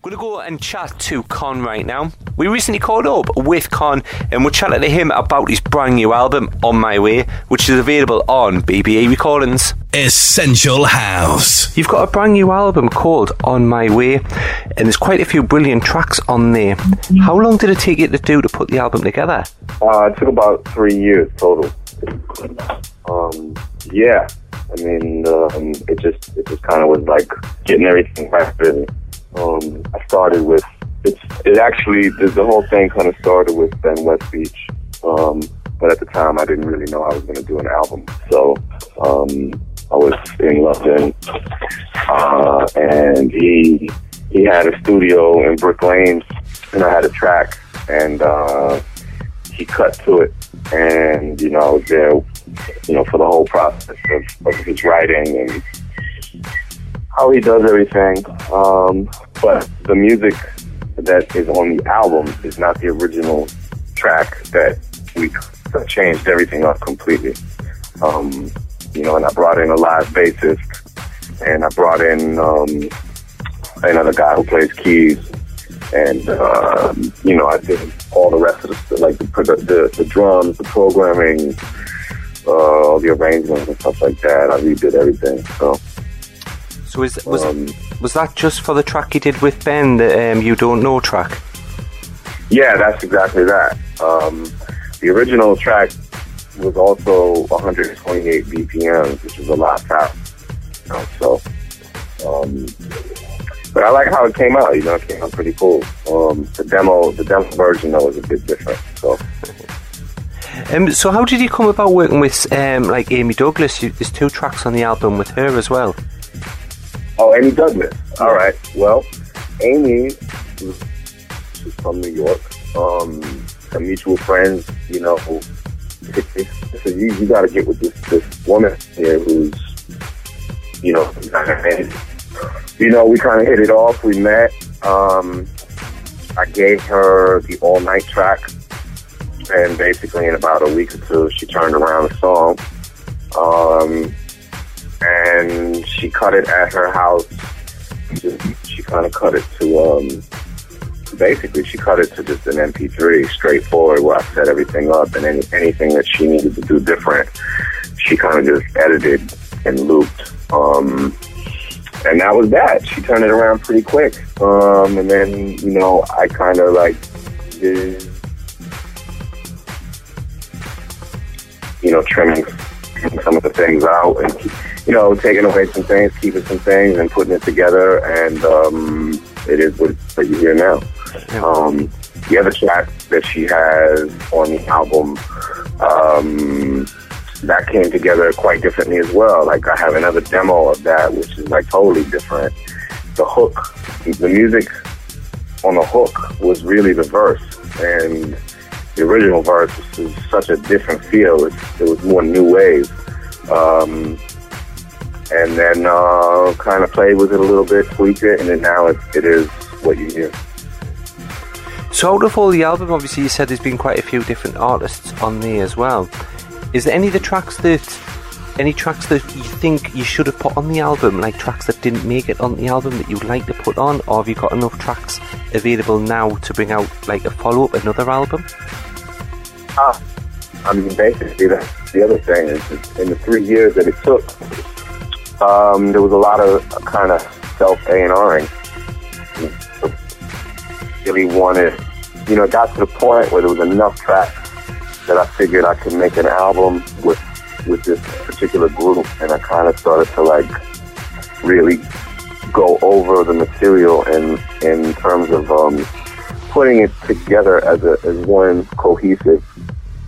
Going to go and chat to Kon right now. We recently caught up with Kon and we're chatting to him about his brand new album, On My Way, which is available on BBE Recordings. Essential House. You've got a brand new album called On My Way, and there's quite a few brilliant tracks on there. How long did it take you to do to put the album together? Uh, it took about three years total. Um, yeah, I mean, um, it just it just kind of was like getting everything right, really. Um, I started with it's it actually the, the whole thing kind of started with Ben Westbeach, um, but at the time I didn't really know I was going to do an album, so um, I was in London, uh, and he he had a studio in Brick Lane, and I had a track, and uh, he cut to it, and you know I was there, you know, for the whole process of, of his writing and how he does everything. Um, but the music that is on the album is not the original track that we changed everything up completely. Um, you know, and I brought in a live bassist, and I brought in um, another guy who plays keys, and uh, you know, I did all the rest of the like the the, the drums, the programming, uh, all the arrangements and stuff like that. I redid everything. So. So is, was um, was that just for the track you did with Ben, the um, You Don't Know track? Yeah, that's exactly that. Um, the original track was also 128 BPM, which is a lot faster. You know, so, um, but I like how it came out. You know, it came out pretty cool. Um, the demo, the demo version though was a bit different. So. Um, so how did you come about working with um, like Amy Douglas? You, there's two tracks on the album with her as well. Oh, Amy Douglas. All right. Well, Amy is from New York. Um, some mutual friends, you know, who, so you, you got to get with this this woman here who's, you know, you know, we kind of hit it off. We met. Um, I gave her the all night track, and basically in about a week or two, she turned around the song. Um, and she cut it at her house. She kind of cut it to, um, basically she cut it to just an MP3, straightforward, where I set everything up and any, anything that she needed to do different, she kind of just edited and looped. Um, and that was that. She turned it around pretty quick. Um, and then, you know, I kind of like did, you know, trimming some of the things out and you know, taking away some things, keeping some things, and putting it together, and um, it is what, what you hear now. Um, the other track that she has on the album, um, that came together quite differently as well. Like I have another demo of that, which is like totally different. The hook, the music on the hook was really the verse, and the original verse was such a different feel. It, it was more new wave. Um, and then uh, kind of played with it a little bit, tweaked it, and then now it, it is what you hear. So out of all the album, obviously you said there's been quite a few different artists on there as well. Is there any of the tracks that, any tracks that you think you should have put on the album, like tracks that didn't make it on the album that you'd like to put on, or have you got enough tracks available now to bring out like a follow up, another album? I mean, basically the other thing is in the three years that it took um, there was a lot of kind of self A and Ring. Really wanted, you know, it got to the point where there was enough tracks that I figured I could make an album with with this particular group, and I kind of started to like really go over the material in in terms of um, putting it together as a as one cohesive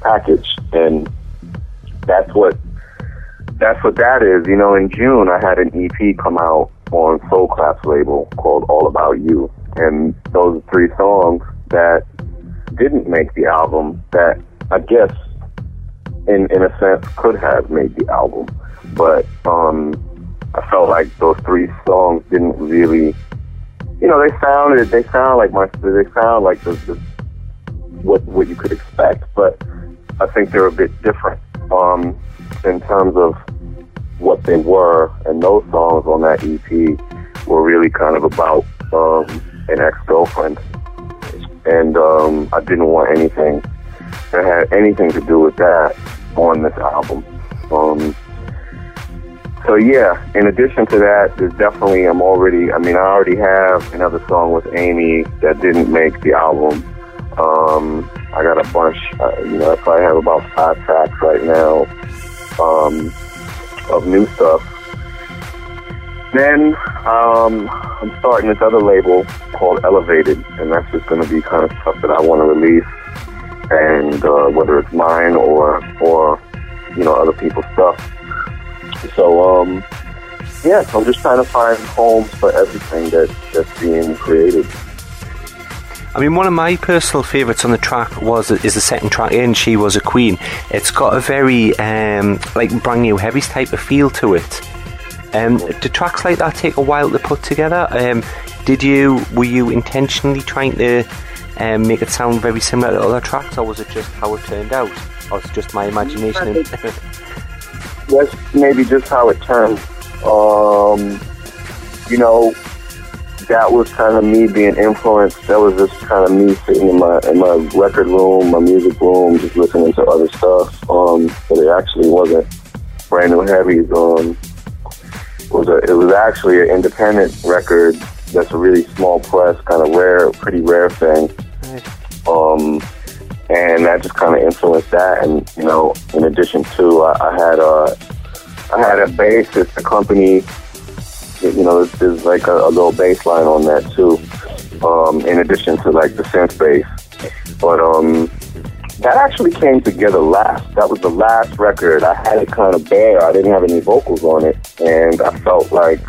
package, and that's what that's what that is. You know, in June I had an EP come out on Soul Clap's label called All About You, and those three songs that didn't make the album that I guess in in a sense could have made the album, but um, I felt like those three songs didn't really, you know, they sounded they sound like my they sound like the, the what what you could expect, but I think they're a bit different. Um, in terms of what they were, and those songs on that EP were really kind of about um, an ex-girlfriend, and um, I didn't want anything that had anything to do with that on this album. Um, so yeah, in addition to that, there's definitely I'm already. I mean, I already have another song with Amy that didn't make the album. Um, I got a bunch. Uh, you know, I probably have about five tracks right now um, of new stuff. Then um, I'm starting this other label called Elevated, and that's just going to be kind of stuff that I want to release, and uh, whether it's mine or or you know other people's stuff. So um, yeah, so I'm just trying to find homes for everything that that's being created. I mean, one of my personal favourites on the track was is the second track in "She Was a Queen." It's got a very um, like brand new heavies type of feel to it. Um, do tracks like that take a while to put together? Um, did you were you intentionally trying to um, make it sound very similar to other tracks, or was it just how it turned out, or was it just my imagination? That's maybe just how it turned. Um, you know, that was kind of me being influenced. That was just kind of me sitting in my in my record room, my music room, just listening to other stuff. Um, but it actually wasn't brand new heavies. Um, it was a, it was actually an independent record. That's a really small press, kind of rare, pretty rare thing. Um, and that just kind of influenced that. And you know, in addition to, I, I had a I had a bassist accompany. You know, there's, like a, a little bass line on that too. Um, in addition to like the synth bass, but um, that actually came together last. That was the last record. I had it kind of bare. I didn't have any vocals on it, and I felt like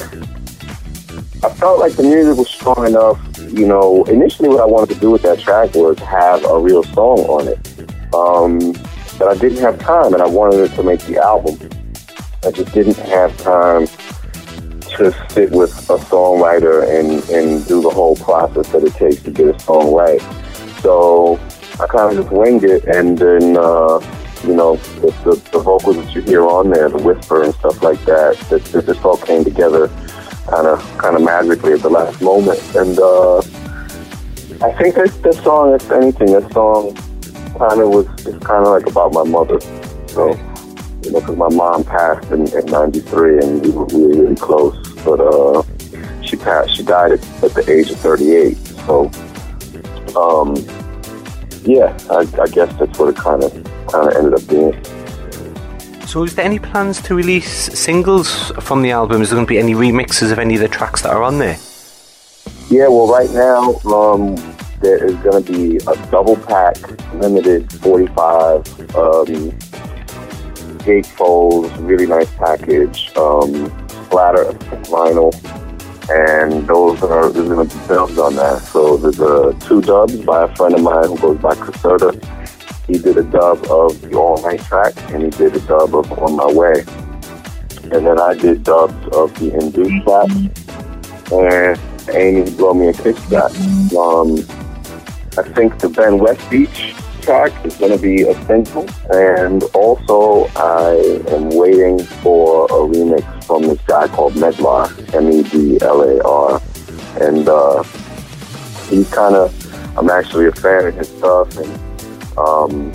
I felt like the music was strong enough. You know, initially what I wanted to do with that track was have a real song on it, um, but I didn't have time, and I wanted it to make the album. I just didn't have time to sit with a songwriter and, and do the whole process that it takes to get a song right. So I kind of just winged it, and then uh, you know the, the, the vocals that you hear on there, the whisper and stuff like that, that, that just all came together kind of kind of magically at the last moment. And uh, I think that that song, if anything, that song kind of was kind of like about my mother. So you know, because my mom passed in, in '93, and we were really really close. But uh, she passed. She died at, at the age of 38. So. Um, yeah, I, I guess that's what it kind of kind of ended up being. So, is there any plans to release singles from the album? Is there going to be any remixes of any of the tracks that are on there? Yeah, well, right now um, there is going to be a double pack, limited 45 um, gatefolds, really nice package, um, splatter vinyl, and those are there's going to be dubs on that. So there's uh, two dubs by a friend of mine who goes by Caserta. He did a dub of the All Night track, and he did a dub of On My Way. And then I did dubs of the Induce track, and Amy Blow Me a Kiss track. Um, I think the Ben Westbeach track is going to be single, and also I am waiting for a remix from this guy called Medlar, M-E-D-L-A-R, and uh, he's kind of, I'm actually a fan of his stuff, and um,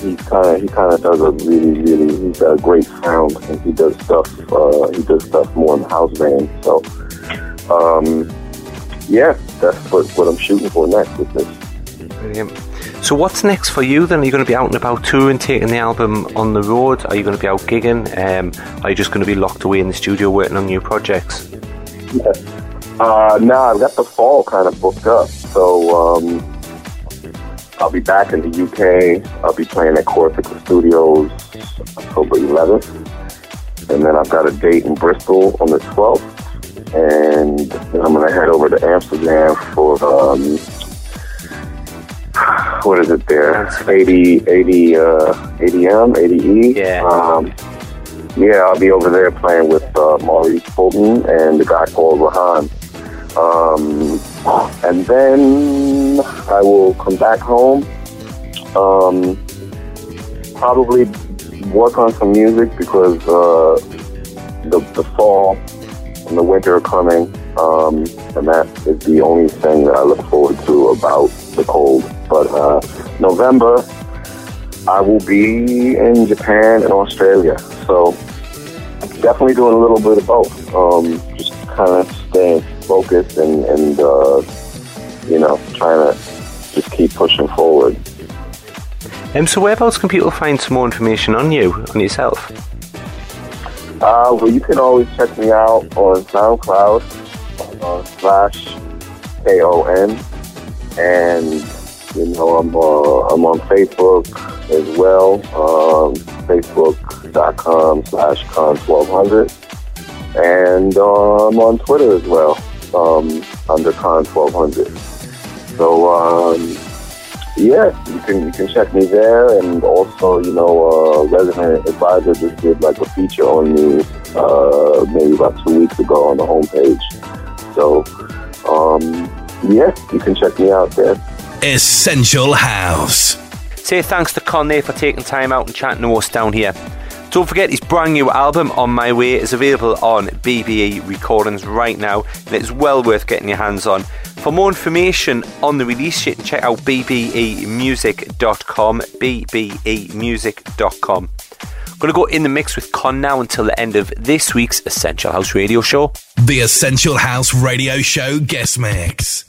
he kind of he kind of does a really really he's got a great sound, and he does stuff uh, he does stuff more in the house vein. So, um, yeah, that's what what I'm shooting for next with this. Brilliant. So what's next for you then? Are you going to be out and about touring, taking the album on the road? Are you going to be out gigging? Um, are you just going to be locked away in the studio working on new projects? Yeah. Uh, no, I've got the fall kind of booked up. So um, I'll be back in the UK. I'll be playing at Corsica Studios October 11th. And then I've got a date in Bristol on the 12th. And then I'm going to head over to Amsterdam for um, what is it there? 80, 80, uh, ADM, 80E. Yeah. Um, yeah, I'll be over there playing with uh, Maurice Fulton and the guy called Rahaan. Um, and then I will come back home. Um, probably work on some music because uh, the, the fall and the winter are coming. Um, and that is the only thing that I look forward to about the cold. But uh, November, I will be in Japan and Australia, so definitely doing a little bit of both. Um, just kind of staying focused and, and uh, you know, trying to just keep pushing forward. Um, so whereabouts can people find some more information on you, on yourself? Uh, well, you can always check me out on SoundCloud uh, slash K O N, and you know I'm uh, I'm on Facebook as well, um, Facebook.com slash Kon1200, and uh, I'm on Twitter as well um, under Kon1200. So um, yeah, you can you can check me there, and also you know, uh, Resident Advisor just did like a feature on me uh, maybe about two weeks ago on the homepage. So um, yeah, you can check me out there. Essential House. Say thanks to Kon for taking time out and chatting to us down here. Don't forget his brand new album, On My Way, is available on BBE Recordings right now, and it's well worth getting your hands on. For more information on the release, you can check out bbemusic.com, bbemusic.com. To go in the mix with Kon now until the end of this week's Essential House Radio Show. The Essential House Radio Show guest mix.